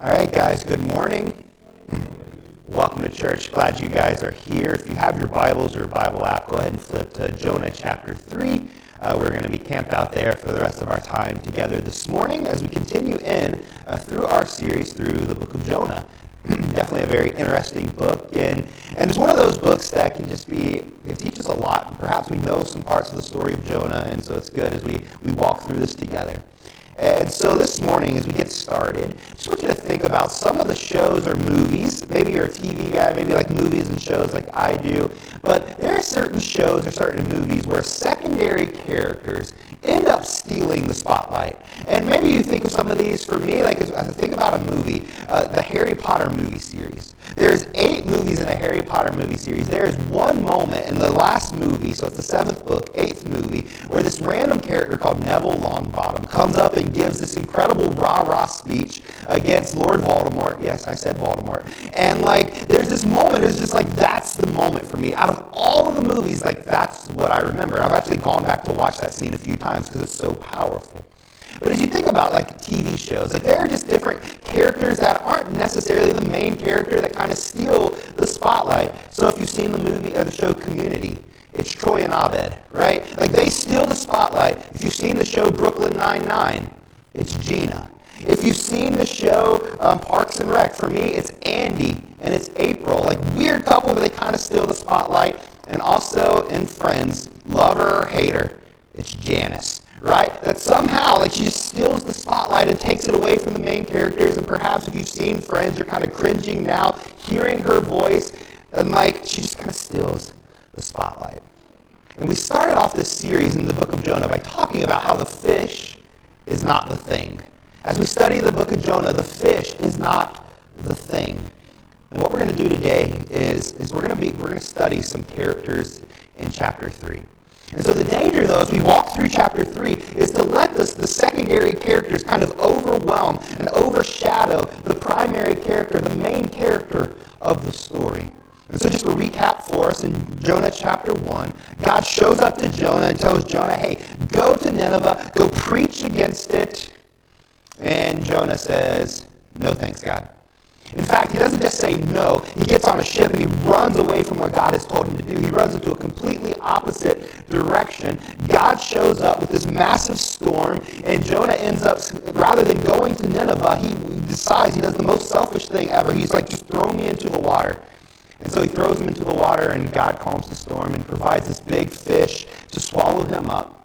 All right, guys, good morning. Welcome to church. Glad you guys are here. If you have your Bibles or Bible app, go ahead and flip to Jonah chapter 3. Uh, we're going to be camped out there for the rest of our time together this morning as we continue in uh, through our series through the book of Jonah. Definitely a very interesting book, and, and it's one of those books that can just be, it teaches a lot. Perhaps we know some parts of the story of Jonah, and so it's good as we, we walk through this together. And so this morning, as we get started, I just want you to think about some of the shows or movies. Maybe you're a TV guy, maybe like movies and shows like I do. But there are certain shows or certain movies where secondary characters end up stealing the spotlight. And maybe you think of some of these. For me, like as I think about a movie, uh, the Harry Potter movie series. There's eight movies in a Harry Potter movie series. There is one moment in the last movie, so it's the seventh book, eighth movie, where this random character called Neville Longbottom comes up and gives this incredible rah-rah speech against Lord Voldemort. Yes, I said Voldemort. And like, there's this moment, it's just like, that's the moment for me. Out of all of the movies, like, that's what I remember. I've actually gone back to watch that scene a few times because it's so powerful. But as you think about like TV shows, like there are just different characters that aren't necessarily the main character that kind of steal the spotlight. So if you've seen the movie or the show Community, it's Troy and Abed, right? Like they steal the spotlight. If you've seen the show Brooklyn Nine-Nine, it's Gina. If you've seen the show um, Parks and Rec, for me, it's Andy and it's April. Like weird couple, but they kind of steal the spotlight. And also in Friends, lover or hater, it's Janice right? That somehow, like, she just steals the spotlight and takes it away from the main characters. And perhaps if you've seen Friends, you're kind of cringing now, hearing her voice. And, like, she just kind of steals the spotlight. And we started off this series in the book of Jonah by talking about how the fish is not the thing. As we study the book of Jonah, the fish is not the thing. And what we're going to do today is, is we're going to be we're going to study some characters in chapter 3. And so the danger, though, as we walk through chapter 3, is to let this, the secondary characters kind of overwhelm and overshadow the primary character, the main character of the story. And so just a recap for us in Jonah chapter 1, God shows up to Jonah and tells Jonah, hey, go to Nineveh, go preach against it. And Jonah says, no thanks, God. In fact, he doesn't just say no. He gets on a ship and he runs away from what God has told him to do. He runs into a completely opposite direction. God shows up with this massive storm, and Jonah ends up, rather than going to Nineveh, he decides he does the most selfish thing ever. He's like, just throw me into the water. And so he throws him into the water, and God calms the storm and provides this big fish to swallow him up.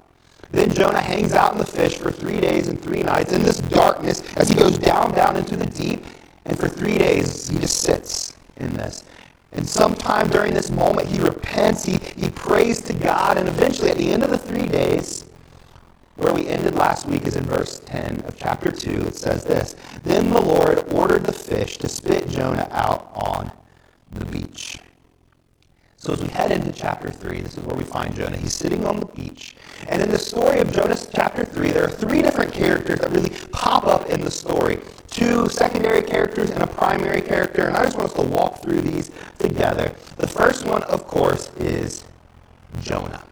Then Jonah hangs out in the fish for three days and three nights in this darkness as he goes down, down into the deep. And for three days, he just sits in this. And sometime during this moment, he repents, he, he prays to God, and eventually at the end of the three days, where we ended last week is in verse 10 of chapter 2. It says this Then the Lord ordered the fish to spit Jonah out on the beach. So as we head into chapter 3, this is where we find Jonah. He's sitting on the beach. And in the story of Jonah chapter 3, there are three different characters that really pop up in the story. Two secondary characters and a primary character. And I just want us to walk through these together. The first one, of course, is Jonah.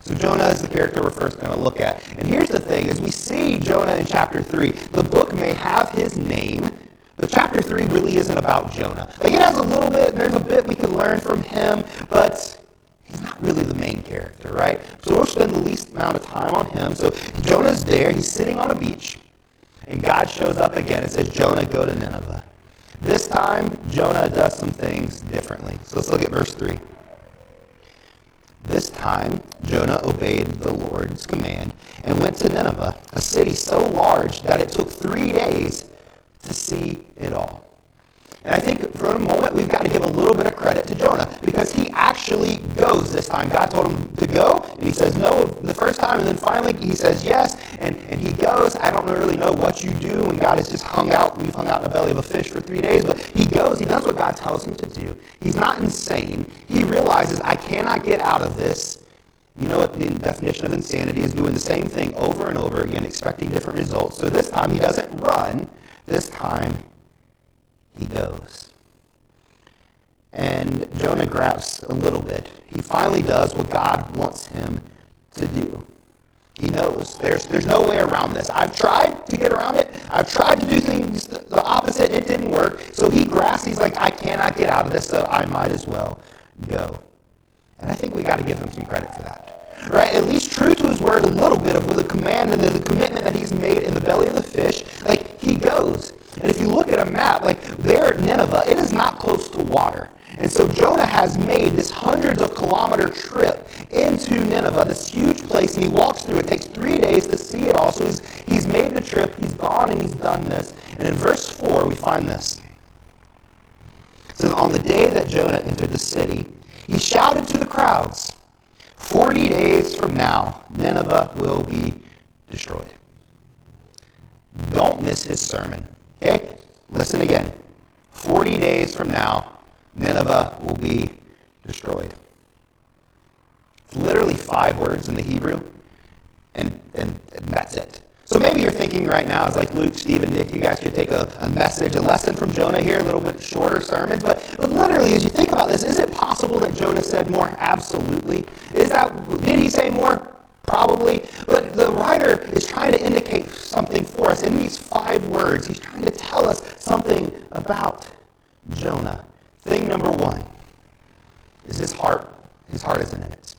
So Jonah is the character we're first going to look at. And here's the thing, as we see Jonah in chapter 3, the book may have his name, but chapter 3 really isn't about Jonah. Like it has a little bit, there's a bit we can learn from him, but he's not really the main character, right? So we'll spend the least amount of time on him. So Jonah's there, he's sitting on a beach, and God shows up again and says, Jonah, go to Nineveh. This time, Jonah does some things differently. So let's look at verse 3. This time, Jonah obeyed the Lord's command and went to Nineveh, a city so large that it took three days to see it all. And I think for a moment we've got to give a little bit of credit to Jonah because he actually goes this time. God told him to go, and he says no the first time, and then finally he says yes, and, and he goes. I don't really know what you do when God has just hung out. We've hung out in the belly of a fish for three days, but he goes. He does what God tells him to do. He's not insane. He realizes I cannot get out of this. You know what the definition of insanity is doing the same thing over and over again, expecting different results. So this time he doesn't run. This time, he goes. And Jonah grabs a little bit. He finally does what God wants him to do. He knows there's, there's no way around this. I've tried to get around it. I've tried to do things the opposite. It didn't work. So he grasps, he's like, I cannot get out of this, so I might as well go. And I think we got to give him some credit for that. Right? At least true to his word a little bit of the command and the, the commitment that he's made in the belly of the fish. Like, he goes. And if you look at a map, like there at Nineveh, it is not close to water. And so Jonah has made this hundreds of kilometer trip into Nineveh, this huge place, and he walks through. It takes three days to see it all. So he's, he's made the trip, he's gone, and he's done this. And in verse 4, we find this. It says, On the day that Jonah entered the city, he shouted to the crowds, 40 days from now, Nineveh will be destroyed. Don't miss his sermon. Okay? Listen again. 40 days from now, Nineveh will be destroyed. It's literally five words in the Hebrew, and, and, and that's it. So maybe you're thinking right now, it's like Luke, Stephen, Nick, you guys could take a, a message, a lesson from Jonah here, a little bit shorter sermons. But, but literally, as you think about this, is it possible that Jonah said more? Absolutely. Is that, did he say more? Probably. But the writer is trying to indicate something for us in these five words. He's trying to tell us something about Jonah. Thing number one is his heart. His heart isn't in it.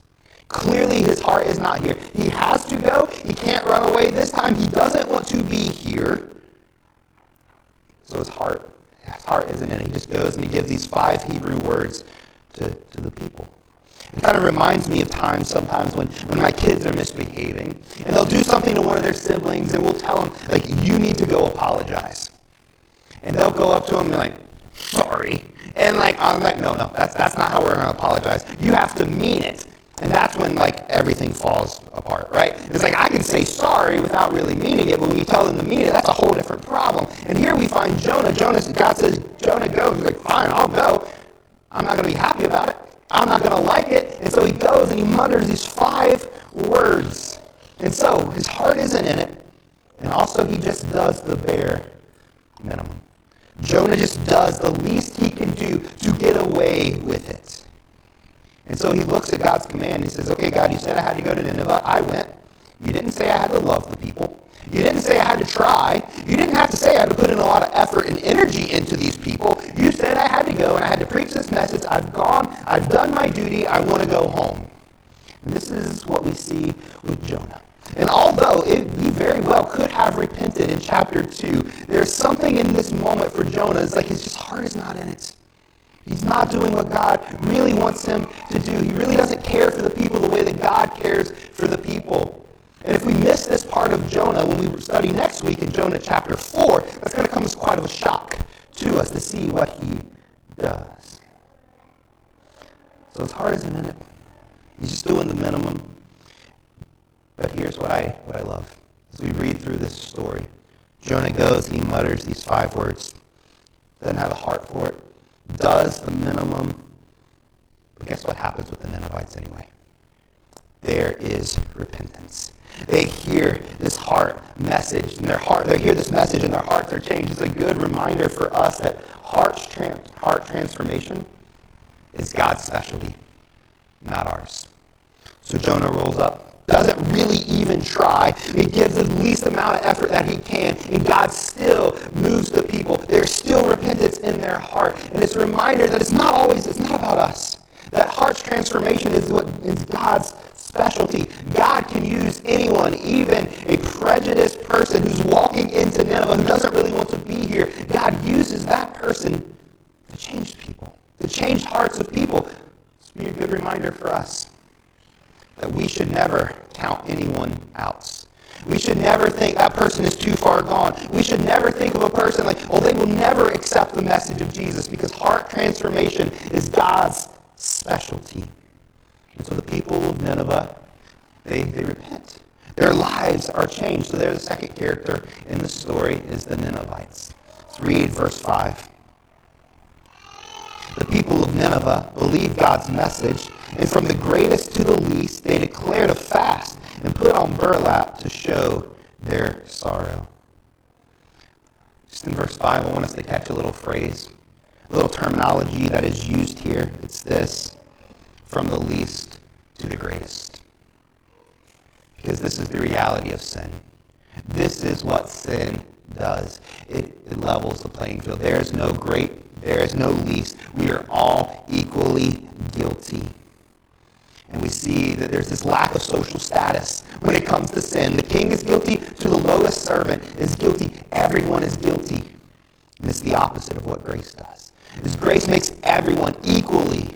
Clearly, his heart is not here. He has to go. He can't run away this time. He doesn't want to be here. So his heart, his heart isn't in it. He just goes and he gives these five Hebrew words to, to the people. It kind of reminds me of times sometimes when, when my kids are misbehaving and they'll do something to one of their siblings and we'll tell them, like, you need to go apologize. And they'll go up to them and be like, sorry. And like, I'm like, no, no, that's, that's not how we're going to apologize. You have to mean it. And that's when like everything falls apart, right? It's like I can say sorry without really meaning it, when you tell them to mean it, that's a whole different problem. And here we find Jonah. Jonah, God says, Jonah, go. He's like, fine, I'll go. I'm not going to be happy about it. I'm not going to like it. And so he goes and he mutters these five words. And so his heart isn't in it. And also he just does the bare minimum. Jonah just does the least he can do to get away with it. And so he looks at God's command and he says, Okay, God, you said I had to go to Nineveh. I went. You didn't say I had to love the people. You didn't say I had to try. You didn't have to say I had to put in a lot of effort and energy into these people. You said I had to go and I had to preach this message. I've gone. I've done my duty. I want to go home. And this is what we see with Jonah. And although it, he very well could have repented in chapter 2, there's something in this moment for Jonah. It's like his just heart is not in it. He's not doing what God really wants him to do. He really doesn't care for the people the way that God cares for the people. And if we miss this part of Jonah when we study next week in Jonah chapter 4, that's going to come as quite of a shock to us to see what he does. So his heart isn't in it. He's just doing the minimum. But here's what I, what I love. As we read through this story, Jonah goes he mutters these five words. Doesn't have a heart for it. Does the minimum. But guess what happens with the Ninevites anyway? There is repentance. They hear this heart message in their heart. They hear this message in their hearts are changed. It's a good reminder for us that heart, trans- heart transformation is God's specialty, not ours. So Jonah rolls up doesn't really even try. He gives the least amount of effort that he can, and God still moves the people. There's still repentance in their heart. And it's a reminder that it's not always, it's not about us. That heart's transformation is what is God's specialty. God can use anyone, even a prejudiced person who's walking into Nineveh who doesn't really want to be here. God uses that person to change people, to change hearts of people. This be a good reminder for us that we should never count anyone out. We should never think that person is too far gone. We should never think of a person like, oh, they will never accept the message of Jesus because heart transformation is God's specialty. So the people of Nineveh, they, they repent. Their lives are changed. So they're the second character in the story is the Ninevites. Let's read verse 5. The people of Nineveh believed God's message, and from the greatest to the least, they declared a fast and put on burlap to show their sorrow. Just in verse 5, I want us to catch a little phrase, a little terminology that is used here. It's this from the least to the greatest. Because this is the reality of sin. This is what sin does. it, it levels the playing field. There is no great, there is no least. We are all equally guilty. And we see that there's this lack of social status when it comes to sin. The king is guilty to the lowest servant is guilty. Everyone is guilty. And it's the opposite of what grace does. Is grace makes everyone equally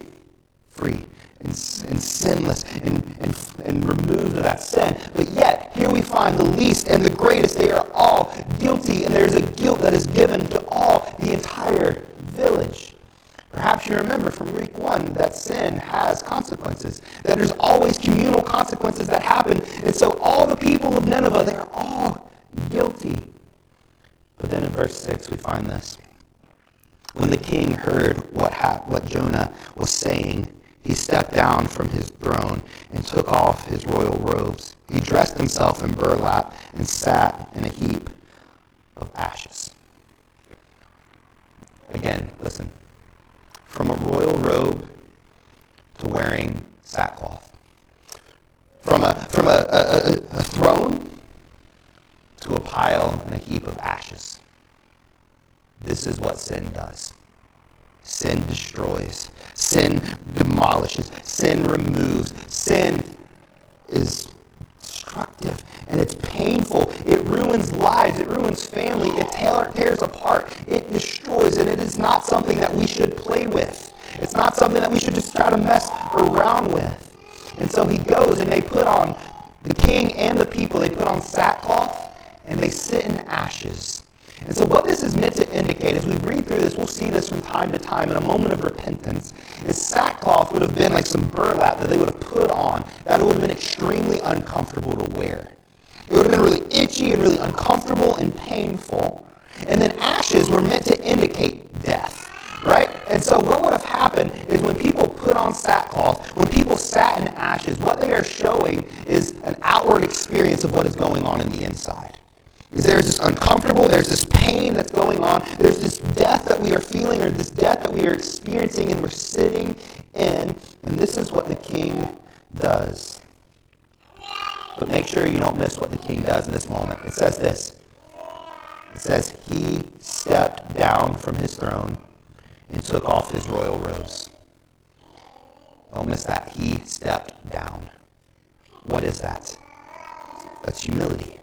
free and, and sinless and, and, and removed of that sin. But yet, here we find the least and the greatest. They are all guilty, and there's a guilt that is given to all, the entire village. Perhaps you remember from week 1 that sin has consequences, that there's always communal consequences that happen. And so all the people of Nineveh, they're all guilty. But then in verse 6, we find this. When the king heard what, what Jonah was saying, he stepped down from his throne and took off his royal robes. He dressed himself in burlap and sat in a heap of ashes. Again, listen from a royal robe to wearing sackcloth, from a, from a, a, a throne to a pile and a heap of ashes. This is what sin does. Sin destroys. Sin demolishes. Sin removes. Sin is destructive and it's painful. It ruins lives. It ruins family. It tears apart. It destroys. And it is not something that we should play with. It's not something that we should just try to mess around with. And so he goes and they put on, the king and the people, they put on sackcloth and they sit in ashes. And so, what this is meant to indicate, as we read through this, we'll see this from time to time in a moment of repentance, is sackcloth would have been like some burlap that they would have put on that would have been extremely uncomfortable to wear. It would have been really itchy and really uncomfortable and painful. And then ashes were meant to indicate death, right? And so what would have happened is when people put on sackcloth, when people sat in ashes, what they are showing is an outward experience of what is going on in the inside. There's this uncomfortable, there's this pain that's going on, there's this death that we are feeling, or this death that we are experiencing, and we're sitting in. And this is what the king does. But make sure you don't miss what the king does in this moment. It says this. It says, He stepped down from his throne and took off his royal robes. Don't miss that. He stepped down. What is that? That's humility.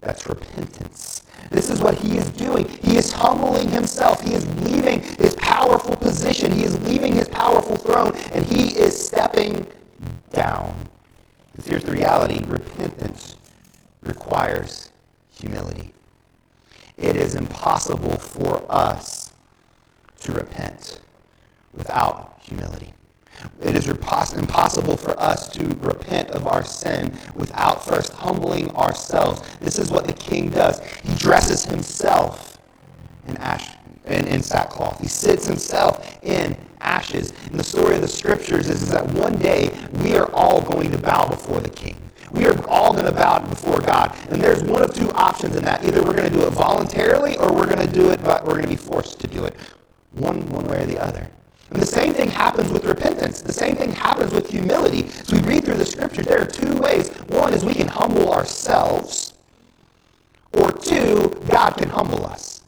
That's repentance. This is what he is doing. He is humbling himself. He is leaving his powerful position. He is leaving his powerful throne, and he is stepping down. Because here's the reality repentance requires humility. It is impossible for us to repent without humility. It is impossible for us to repent of our sin without first humbling ourselves. This is what the king does. He dresses himself in ash in, in sackcloth. He sits himself in ashes. And the story of the scriptures is, is that one day we are all going to bow before the king. We are all going to bow before God. And there's one of two options in that. Either we're going to do it voluntarily or we're going to do it, but we're going to be forced to do it. One, one way or the other. And the same thing happens with repentance. The same thing happens with humility. As we read through the scriptures, there are two ways. One is we can humble ourselves, or two, God can humble us.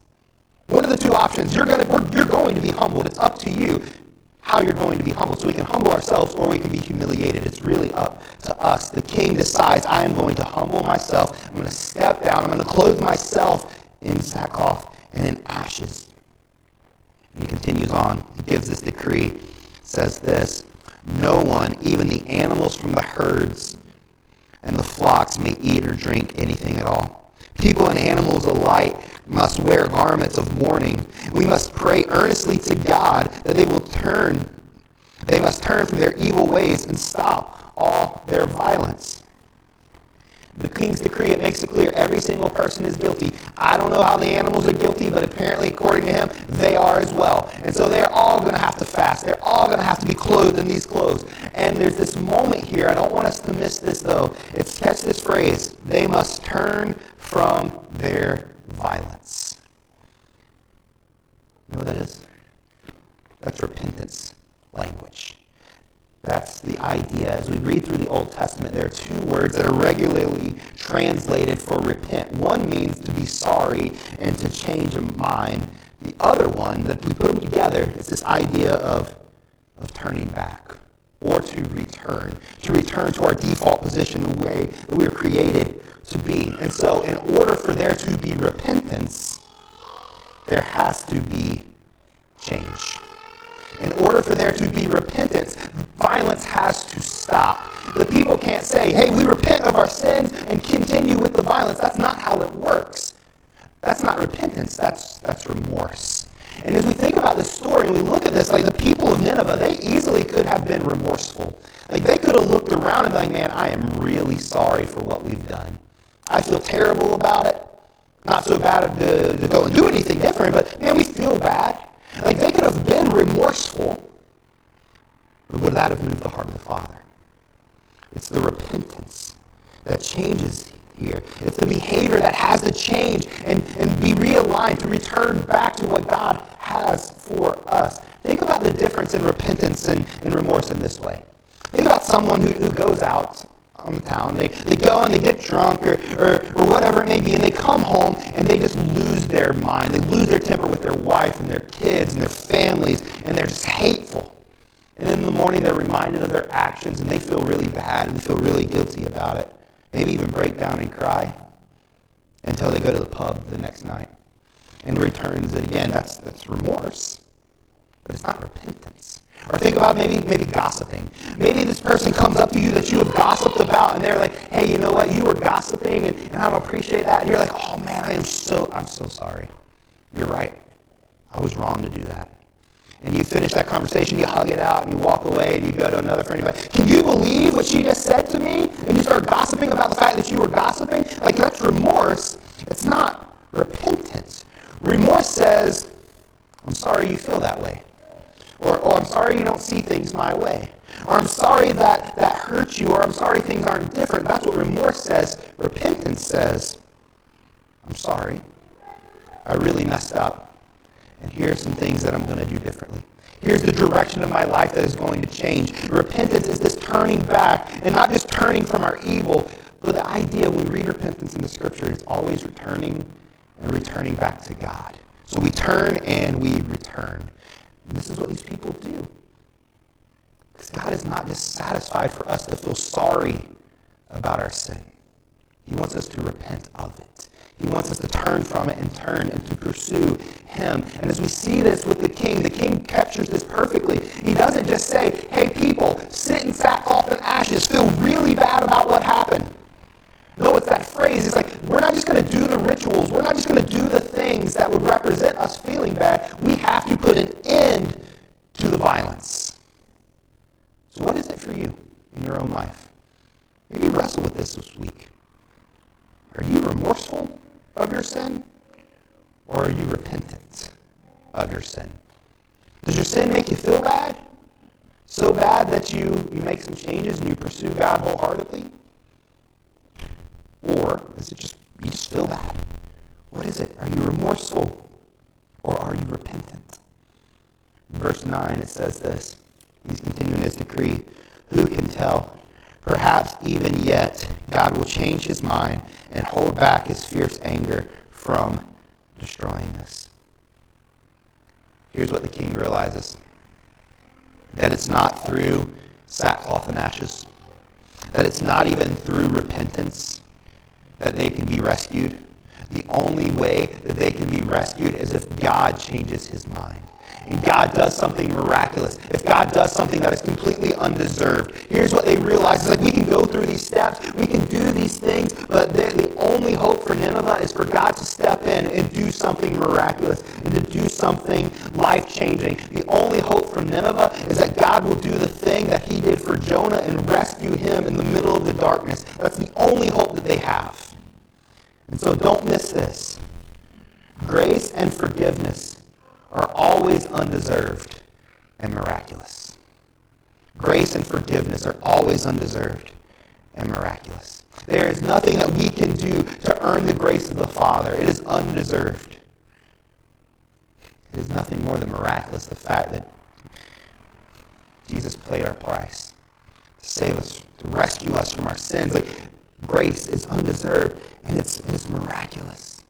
One of the two options, you're to, you're going to be humbled. It's up to you how you're going to be humbled. So we can humble ourselves or we can be humiliated. It's really up to us. The king decides, I am going to humble myself. I'm going to step down. I'm going to clothe myself in sackcloth and in ashes. He continues on. He gives this decree. Says this No one, even the animals from the herds and the flocks, may eat or drink anything at all. People and animals alike must wear garments of mourning. We must pray earnestly to God that they will turn. They must turn from their evil ways and stop all their violence the king's decree, it makes it clear every single person is guilty. I don't know how the animals are guilty, but apparently, according to him, they are as well. And so they're all going to have to fast. They're all going to have to be clothed in these clothes. And there's this moment here. I don't want us to miss this, though. It's catch this phrase. They must turn from their violence. You know what that is? That's repentance language. That's the idea. As we read through the Old Testament, there are two words that are regularly translated for repent. One means to be sorry and to change a mind. The other one, that we put them together, is this idea of, of turning back or to return, to return to our default position, the way that we were created to be. And so, in order for there to be repentance, there has to be change. In order for there to be repentance, violence has to stop. The people can't say, hey, we repent of our sins and continue with the violence. That's not how it works. That's not repentance, that's, that's remorse. And as we think about this story and we look at this, like the people of Nineveh, they easily could have been remorseful. Like they could have looked around and been like, man, I am really sorry for what we've done. I feel terrible about it. Not so bad to, to go and do anything different, but man, we feel bad. Like they could have been remorseful, but would that have moved the heart of the Father? It's the repentance that changes here. It's the behavior that has to change and, and be realigned to return back to what God has for us. Think about the difference in repentance and, and remorse in this way. Think about someone who, who goes out the town. They, they go and they get drunk or, or, or whatever it may be, and they come home and they just lose their mind. They lose their temper with their wife and their kids and their families, and they're just hateful. And in the morning, they're reminded of their actions, and they feel really bad and feel really guilty about it. Maybe even break down and cry until they go to the pub the next night and returns it again. That's, that's remorse, but it's not repentance. Or think about maybe maybe gossiping. Maybe this person comes like, "Hey, you know what? You were gossiping, and, and I don't appreciate that." And you're like, "Oh man, I am so I'm so sorry. You're right. I was wrong to do that." And you finish that conversation, you hug it out, and you walk away, and you go to another friend. You're like, "Can you believe what she just said to me?" And you start gossiping about the fact that you were gossiping. Like that's remorse. It's not repentance. Remorse says, "I'm sorry you feel that way." Or, oh, I'm sorry you don't see things my way. Or I'm sorry that that hurts you. Or I'm sorry things aren't different. That's what remorse says. Repentance says, I'm sorry. I really messed up. And here are some things that I'm going to do differently. Here's the direction of my life that is going to change. Repentance is this turning back, and not just turning from our evil, but the idea when we read repentance in the scripture is always returning and returning back to God. So we turn and we return. And this is what these people do. Because God is not just satisfied for us to feel sorry about our sin. He wants us to repent of it. He wants us to turn from it and turn and to pursue him. And as we see this with the king, the king captures this perfectly. He doesn't just say, hey, people, sit in sackcloth and ashes, feel really bad about what happened. No, it's that phrase. It's like, we're not just going to do the rituals. We're not just going to do the things that would represent us feeling bad. We have to put an end to the violence. So, what is it for you in your own life? Maybe wrestle with this this week. Are you remorseful of your sin? Or are you repentant of your sin? Does your sin make you feel bad? So bad that you, you make some changes and you pursue God wholeheartedly? Or is it just, you just feel bad? What is it? Are you remorseful or are you repentant? Verse 9, it says this. He's continuing his decree. Who can tell? Perhaps even yet God will change his mind and hold back his fierce anger from destroying us. Here's what the king realizes that it's not through sackcloth and ashes, that it's not even through repentance that they can be rescued. The only way that they can be rescued is if God changes his mind. And God does something miraculous. If God does something that is completely undeserved. Here's what they realize. It's like we can go through these steps. We can do these things. But the only hope for Nineveh is for God to step in and do something miraculous. And to do something life-changing. The only hope for Nineveh is that God will do the thing that he did for Jonah and rescue him in the middle of the darkness. That's the only hope that they have. And so don't miss this. Grace and forgiveness are always undeserved and miraculous. Grace and forgiveness are always undeserved and miraculous. There is nothing that we can do to earn the grace of the Father. It is undeserved. It is nothing more than miraculous, the fact that Jesus paid our price. to save us, to rescue us from our sins. Like grace is undeserved and it's, it's miraculous.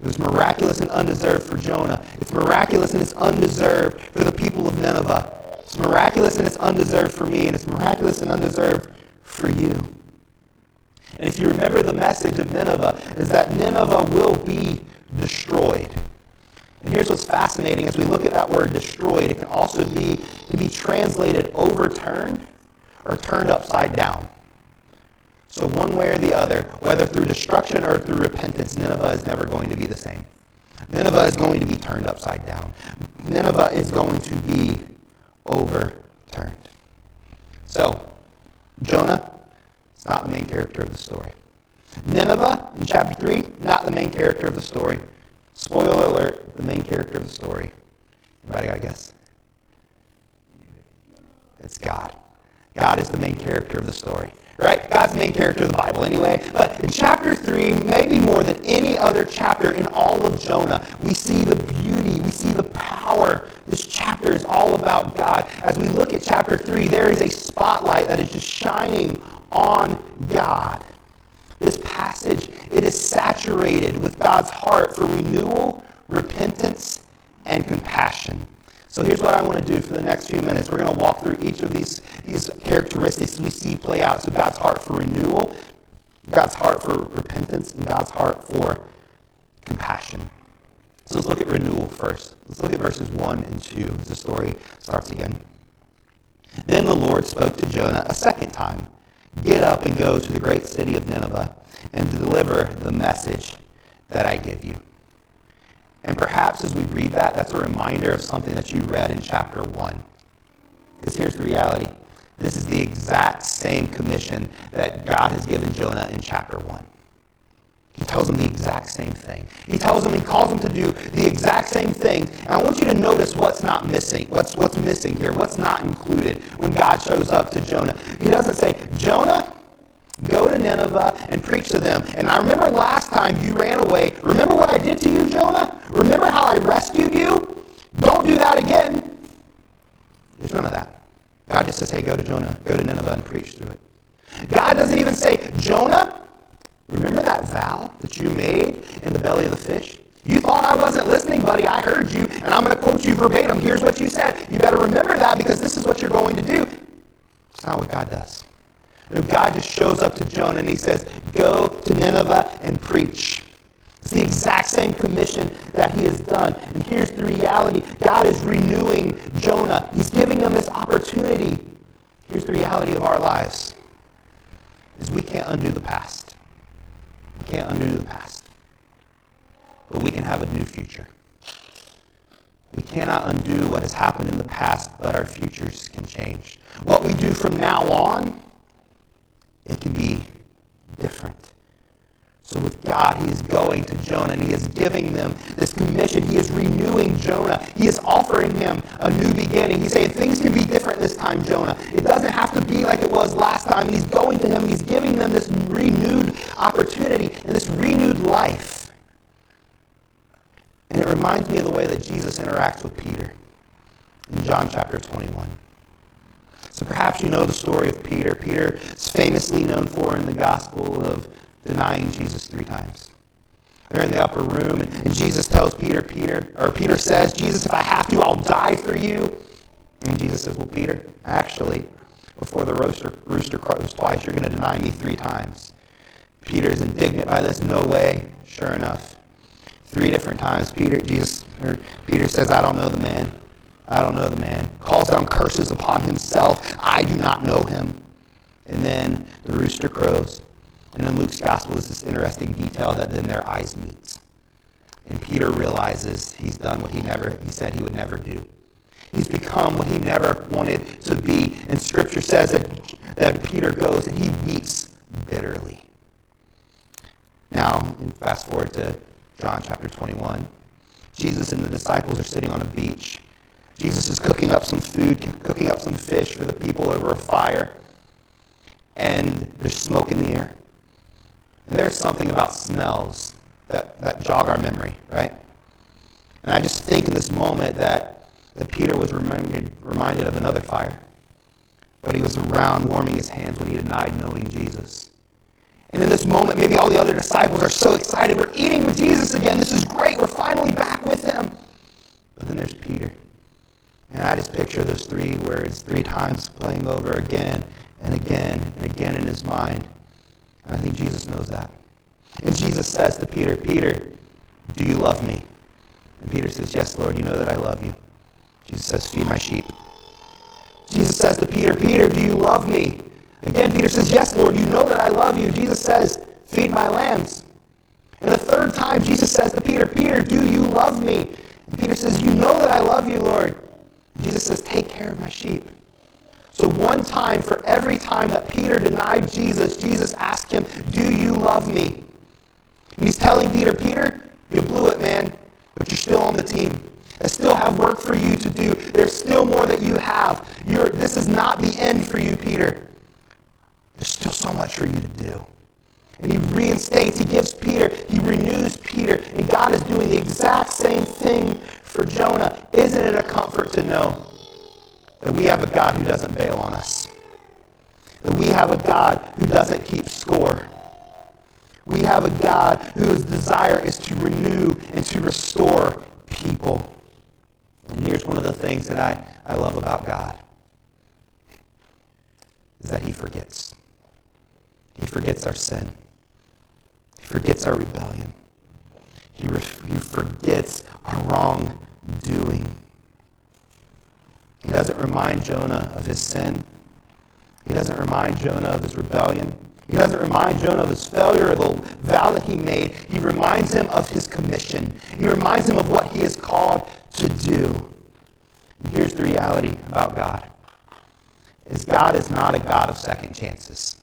It was miraculous and undeserved for Jonah. It's miraculous and it's undeserved for the people of Nineveh. It's miraculous and it's undeserved for me, and it's miraculous and undeserved for you. And if you remember the message of Nineveh, is that Nineveh will be destroyed. And here's what's fascinating as we look at that word destroyed, it can also be, be translated overturned or turned upside down. So one way or the other, whether through destruction or through repentance, Nineveh is never going to be the same. Nineveh is going to be turned upside down. Nineveh is going to be overturned. So, Jonah is not the main character of the story. Nineveh, in chapter 3, not the main character of the story. Spoiler alert, the main character of the story. Anybody got a guess? It's God. God is the main character of the story. Right? God's main character of the Bible anyway. But in chapter 3, maybe more than any other chapter in all of Jonah, we see the beauty, we see the power. This chapter is all about God. As we look at chapter 3, there is a spotlight that is just shining on God. This passage, it is saturated with God's heart for renewal, repentance, and compassion. So here's what I want to do for the next few minutes. We're going to walk through each of these, these characteristics we see play out. So God's heart for renewal, God's heart for repentance, and God's heart for compassion. So let's look at renewal first. Let's look at verses 1 and 2 as the story starts again. Then the Lord spoke to Jonah a second time. Get up and go to the great city of Nineveh and deliver the message that I give you. And perhaps as we read that, that's a reminder of something that you read in chapter 1. Because here's the reality. This is the exact same commission that God has given Jonah in chapter 1. He tells him the exact same thing. He tells him, he calls him to do the exact same thing. And I want you to notice what's not missing, what's, what's missing here, what's not included when God shows up to Jonah. He doesn't say, Jonah, go to Nineveh and preach to them. And I remember last time you ran away. Remember what I did to you, Jonah? Remember how I rescued you? Don't do that again. There's none of that. God just says, hey, go to Jonah, go to Nineveh and preach through it. God doesn't even say, Jonah, Remember that vow that you made in the belly of the fish? You thought I wasn't listening, buddy. I heard you, and I'm going to quote you verbatim. Here's what you said. You better remember that because this is what you're going to do. It's not what God does. God just shows up to Jonah and he says, Go to Nineveh and preach. It's the exact same commission that he has done. And here's the reality God is renewing Jonah, he's giving him this opportunity. Here's the reality of our lives is we can't undo the past. We can't undo the past. But we can have a new future. We cannot undo what has happened in the past, but our futures can change. What we do from now on, it can be different. So with God, he is going to Jonah and he is giving them this commission. He is renewing Jonah. He is offering him a new beginning. He's saying things can be different this time, Jonah. It doesn't have to be like it was last time. And he's going to him and he's giving them this renewed opportunity and this renewed life. And it reminds me of the way that Jesus interacts with Peter in John chapter 21. So perhaps you know the story of Peter. Peter is famously known for in the Gospel of denying Jesus three times. They're in the upper room, and, Jesus tells Peter, Peter, or Peter says, Jesus, if I have to, I'll die for you. And Jesus says, Well, Peter, actually, before the rooster, rooster crows twice, you're going to deny me three times. Peter is indignant by this. No way. Sure enough. Three different times, Peter, Jesus, Peter says, I don't know the man. I don't know the man. Calls down curses upon himself. I do not know him. And then the rooster crows. And in Luke's gospel is this interesting detail that then their eyes meet. And Peter realizes he's done what he never he said he would never do. He's become what he never wanted to be. And scripture says that, that Peter goes and he weeps bitterly. Now, fast forward to John chapter 21. Jesus and the disciples are sitting on a beach. Jesus is cooking up some food, cooking up some fish for the people over a fire. And there's smoke in the air. And there's something about smells that, that jog our memory, right? And I just think in this moment that, that Peter was reminded, reminded of another fire. but he was around warming his hands when he denied knowing Jesus. And in this moment, maybe all the other disciples are so excited. We're eating with Jesus again. This is great. We're finally back with him. But then there's Peter. And I just picture those three words three times playing over again and again and again in his mind. And I think Jesus knows that. And Jesus says to Peter, Peter, do you love me? And Peter says, Yes, Lord, you know that I love you. Jesus says, Feed my sheep. Jesus says to Peter, Peter, do you love me? Again, Peter says, Yes, Lord, you know that I love you. Jesus says, Feed my lambs. And the third time, Jesus says to Peter, Peter, do you love me? And Peter says, You know that I love you, Lord. Jesus says, Take care of my sheep. So, one time for every time that Peter denied Jesus, Jesus asked him, Do you love me? And he's telling Peter, Peter, you blew it, man, but you're still on the team. I still have work for you to do. There's still more that you have. You're, this is not the end for you, Peter. There's still so much for you to do. And he reinstates, he gives Peter, he renews Peter, and God is doing the exact same thing for Jonah. Isn't it a comfort to know that we have a God who doesn't bail on us? That we have a God who doesn't keep score. We have a God whose desire is to renew and to restore people. And here's one of the things that I, I love about God is that he forgets. He forgets our sin. He forgets our rebellion. He, re- he forgets our wrongdoing. He doesn't remind Jonah of his sin. He doesn't remind Jonah of his rebellion. He doesn't remind Jonah of his failure or the vow that he made. He reminds him of his commission. He reminds him of what he is called to do. And here's the reality about God. Is God is not a God of second chances.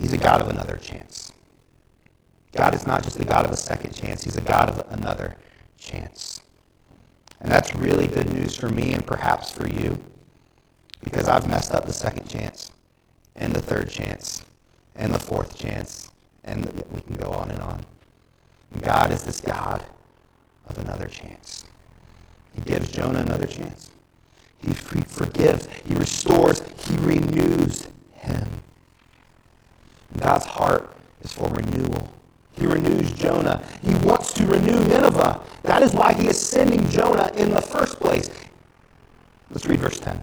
He's a God of another chance. God is not just a God of a second chance, He's a God of another chance. And that's really good news for me and perhaps for you because I've messed up the second chance and the third chance and the fourth chance, and we can go on and on. God is this God of another chance. He gives Jonah another chance. He forgives, he restores, he renews him. God's heart is for renewal. He renews Jonah. He wants to renew Nineveh. That is why he is sending Jonah in the first place. Let's read verse 10.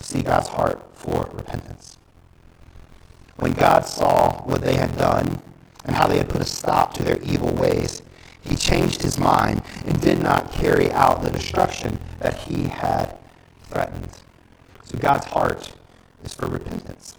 see God's heart for repentance. When God saw what they had done and how they had put a stop to their evil ways, he changed his mind and did not carry out the destruction that he had threatened. So God's heart is for repentance.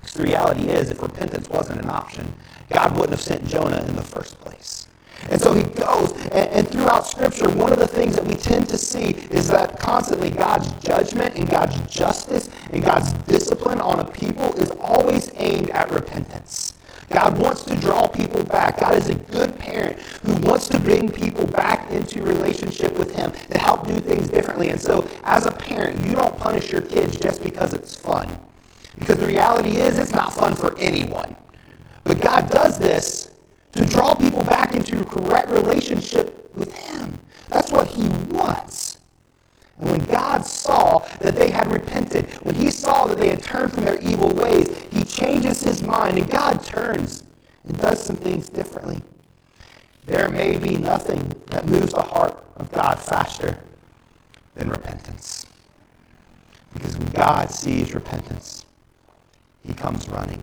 Because the reality is, if repentance wasn't an option, God wouldn't have sent Jonah in the first place. And so he goes, and, and, throughout Scripture, one of the things that we tend to see is that constantly God's judgment and God's justice and God's discipline on a people is always aimed at repentance. God wants to draw people back. God is a good parent who wants to bring people back into relationship with Him to help do things differently. And so, as a parent, you don't punish your kids just because it's fun. Because the reality is, it's not fun for anyone. But God does this to draw people back into correct relationship with Him. That's what He wants. And when God saw that they had repented, when He saw that they had turned from their evil ways, He changes His mind, and God turns and does some things differently. There may be nothing that moves the heart of God faster than repentance. Because when God sees repentance, He comes running.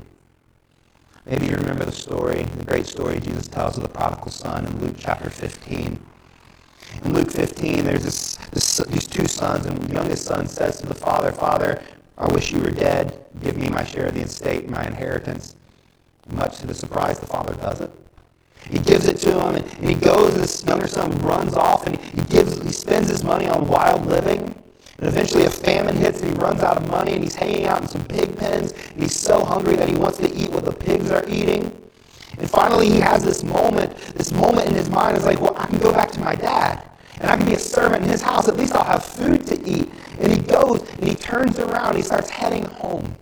Maybe you remember the story, the great story Jesus tells of the prodigal son in Luke chapter 15. In Luke 15, there's this, this, these two sons, and the youngest son says to the father, Father, I wish you were dead. Give me my share of the estate, my inheritance. Much to the surprise, the father doesn't. He gives it to him, and, and he goes, and this younger son runs off, and he, gives, he spends his money on wild living. And eventually a famine hits and he runs out of money and he's hanging out in some pig pens. And he's so hungry that he wants to eat what the pigs are eating. And finally he has this moment, this moment in his mind is like, well, I can go back to my dad. And I can be a servant in his house. At least I'll have food to eat. And he goes and he turns around and he starts heading home.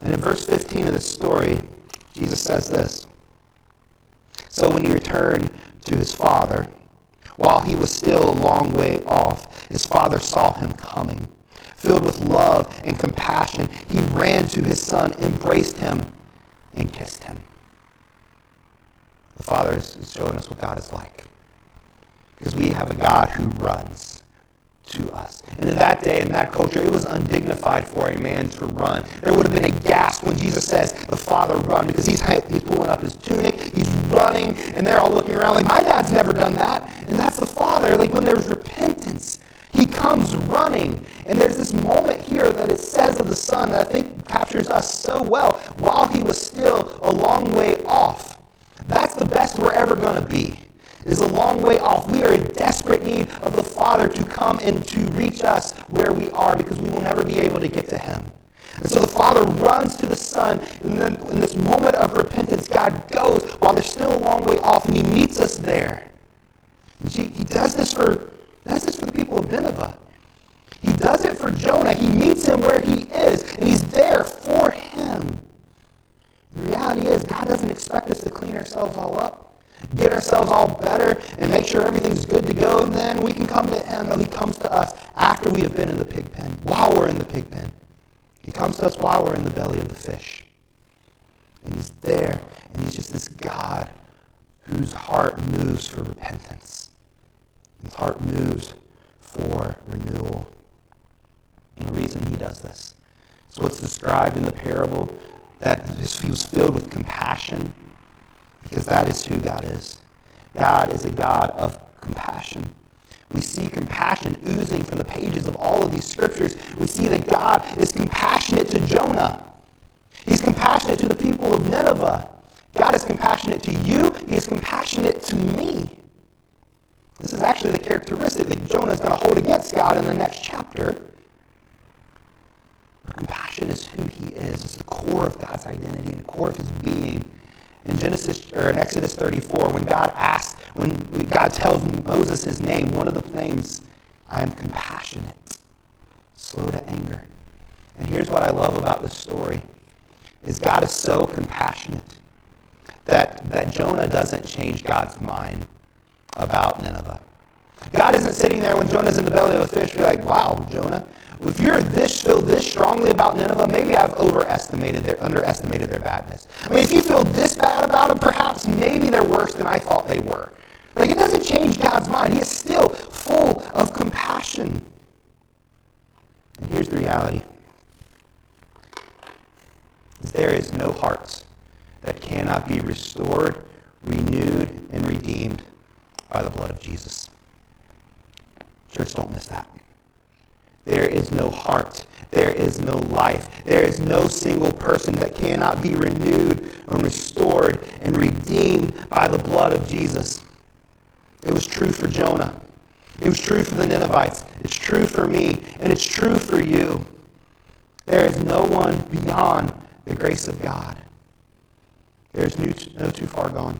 And in verse 15 of the story, Jesus says this. So when he returned to his father, while he was still a long way off, his father saw him coming, filled with love and compassion, he ran to his son, embraced him, and kissed him. The Father is showing us what God is like. Because we have a God who runs to us. And in that day, in that culture, it was undignified for a man to run. There would have been a gasp when Jesus says, the Father run, because he's, he's pulling up his tunic, he's running, and they're all looking around like, my dad's never done that. And that's the Father. Like when there's repentance, he comes running. And there's this moment here that it says of the Son that I think captures us so well while he was still a long way off. That's the best we're ever going to be. Is a long way off. We are in desperate need of the Father to come and to reach us where we are because we will never be able to get to Him. And so the Father runs to the Son, and then in this moment of repentance, God goes while they're still a long way off, and He meets us there. He does this for does this for the people of Nineveh. He does it for Jonah. He meets him where he is, and he's there for him. The reality is, God doesn't expect us to clean ourselves all up, get ourselves all better, and make sure everything's good to go, and then we can come to Him. No, He comes to us after we have been in the pig pen, while we're in the pig pen. He comes to us while we're in the belly of the fish. And He's there, and He's just this God whose heart moves for repentance. Heart moves for renewal. And the reason He does this is what's described in the parable that he was filled with compassion because that is who God is. God is a God of compassion. We see compassion oozing from the pages of all of these scriptures. We see that God is compassionate to Jonah. He's compassionate to the people of Nineveh. God is compassionate to you. He is compassionate to me. This is actually the characteristic that Jonah is going to hold against God in the next chapter. Compassion is who he is. It's the core of God's identity and the core of his being. In Genesis or in Exodus 34, when God asks, when God tells Moses his name, one of the names, I am compassionate, slow to anger. And here's what I love about this story is God is so compassionate that, that Jonah doesn't change God's mind about Nineveh. God isn't sitting there when Jonah's in the belly of a fish, be like, wow, Jonah, if you're this feel this strongly about Nineveh, maybe I've overestimated their underestimated their badness. I mean, if you feel this bad about them, perhaps maybe they're worse than I thought they were. Like it doesn't change God's mind. He is still full of compassion. And here's the reality. There is no hearts that cannot be restored, renewed, and redeemed by the blood of Jesus. Church, don't miss that. There is no heart. There is no life. There is no single person that cannot be renewed and restored and redeemed by the blood of Jesus. It was true for Jonah. It was true for the Ninevites. It's true for me. And it's true for you. There is no one beyond the grace of God. There is no too far gone.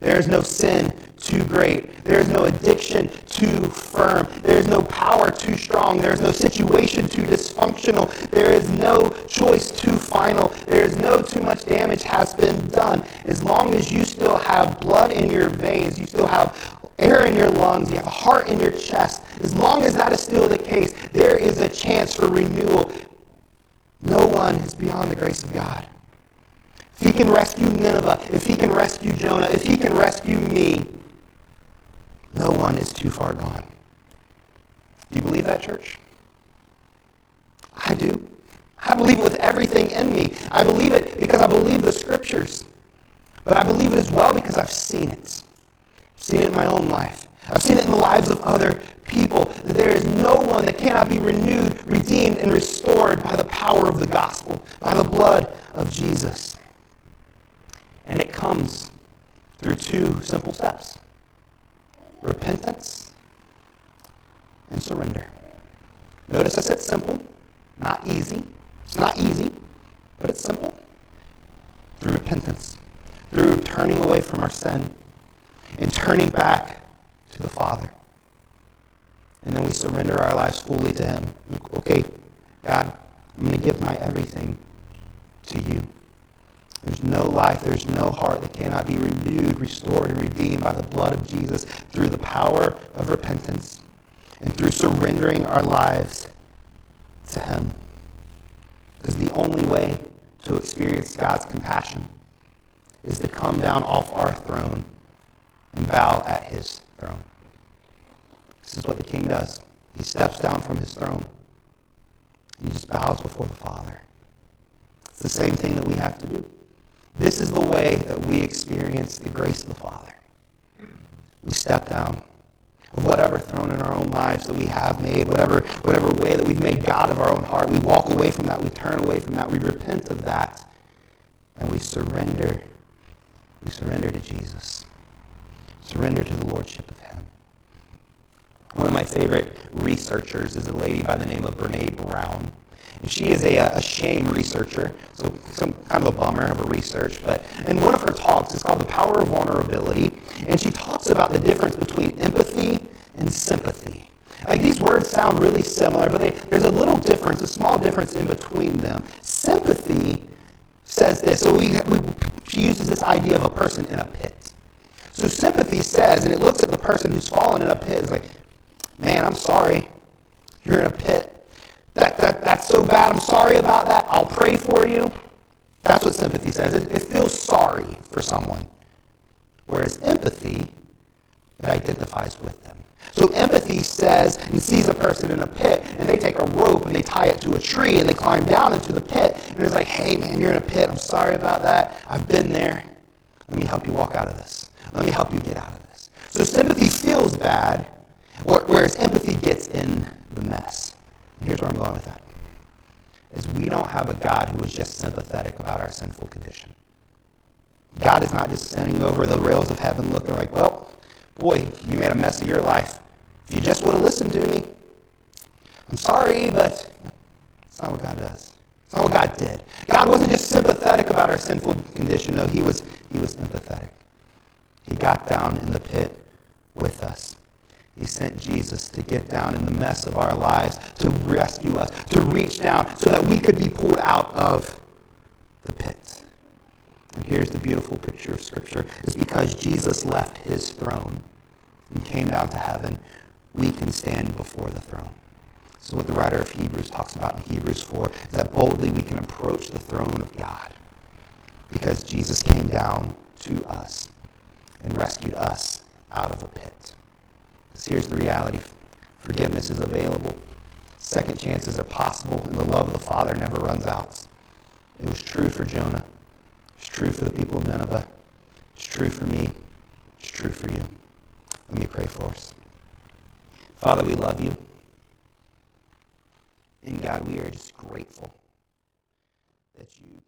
There is no sin too great. There is no addiction too firm. There is no power too strong. There is no situation too dysfunctional. There is no choice too final. There is no too much damage has been done. As long as you still have blood in your veins, you still have air in your lungs, you have a heart in your chest, as long as that is still the case, there is a chance for renewal. No one is beyond the grace of God. If he can rescue Nineveh, if he can rescue Jonah, if he can rescue me, no one is too far gone. Do you believe that, church? I do. I believe it with everything in me. I believe it because I believe the scriptures. But I believe it as well because I've seen it. I've seen it in my own life. I've seen it in the lives of other people. That there is no one that cannot be renewed, redeemed, and restored by the power of the gospel, by the blood of Jesus. And it comes through two simple steps repentance and surrender. Notice I said simple, not easy. It's not easy, but it's simple. Through repentance, through turning away from our sin and turning back to the Father. And then we surrender our lives fully to Him. Okay, God, I'm going to give my everything to you. There's no life, there's no heart that cannot be renewed, restored, and redeemed by the blood of Jesus through the power of repentance and through surrendering our lives to Him. Because the only way to experience God's compassion is to come down off our throne and bow at His throne. This is what the King does. He steps down from His throne. And he just bows before the Father. It's the same thing that we have to do. This is the way that we experience the grace of the Father. We step down of whatever throne in our own lives that we have made, whatever, whatever way that we've made God of our own heart. We walk away from that. We turn away from that. We repent of that. And we surrender. We surrender to Jesus. Surrender to the Lordship of Him. One of my favorite researchers is a lady by the name of Brene Brown. She is a, uh, a shame researcher, so some kind of a bummer of a research. But in one of her talks, it's called The Power of Vulnerability, and she talks about the difference between empathy and sympathy. Like these words sound really similar, but they, there's a little difference, a small difference in between them. Sympathy says this. So we, we, she uses this idea of a person in a pit. So sympathy says, and it looks at the person who's fallen in a pit, it's like, man, I'm sorry. You're in a pit. That, that, that's so bad. I'm sorry about that. I'll pray for you. That's what sympathy says. It, it feels sorry for someone. Whereas empathy, it identifies with them. So empathy says and sees a person in a pit, and they take a rope and they tie it to a tree and they climb down into the pit. And it's like, hey, man, you're in a pit. I'm sorry about that. I've been there. Let me help you walk out of this. Let me help you get out of this. So sympathy feels bad, whereas empathy gets in the mess. Here's where I'm going with that. Is we don't have a God who is just sympathetic about our sinful condition. God is not just sitting over the rails of heaven looking like, well, boy, you made a mess of your life. If you just would have listened to me, I'm sorry, but it's not what God does. It's not what God did. God wasn't just sympathetic about our sinful condition. No, he was, he was empathetic. He got down in the pit with us. He sent Jesus to get down in the mess of our lives, to rescue us, to reach down so that we could be pulled out of the pit. And here's the beautiful picture of Scripture. It's because Jesus left his throne and came down to heaven, we can stand before the throne. So what the writer of Hebrews talks about in Hebrews 4 is that boldly we can approach the throne of God because Jesus came down to us and rescued us out of a pit. Because here's the reality forgiveness is available, second chances are possible, and the love of the Father never runs out. It was true for Jonah. It's true for the people of Nineveh. It's true for me. It's true for you. Let me pray for us. Father, we love you. And God, we are just grateful that you.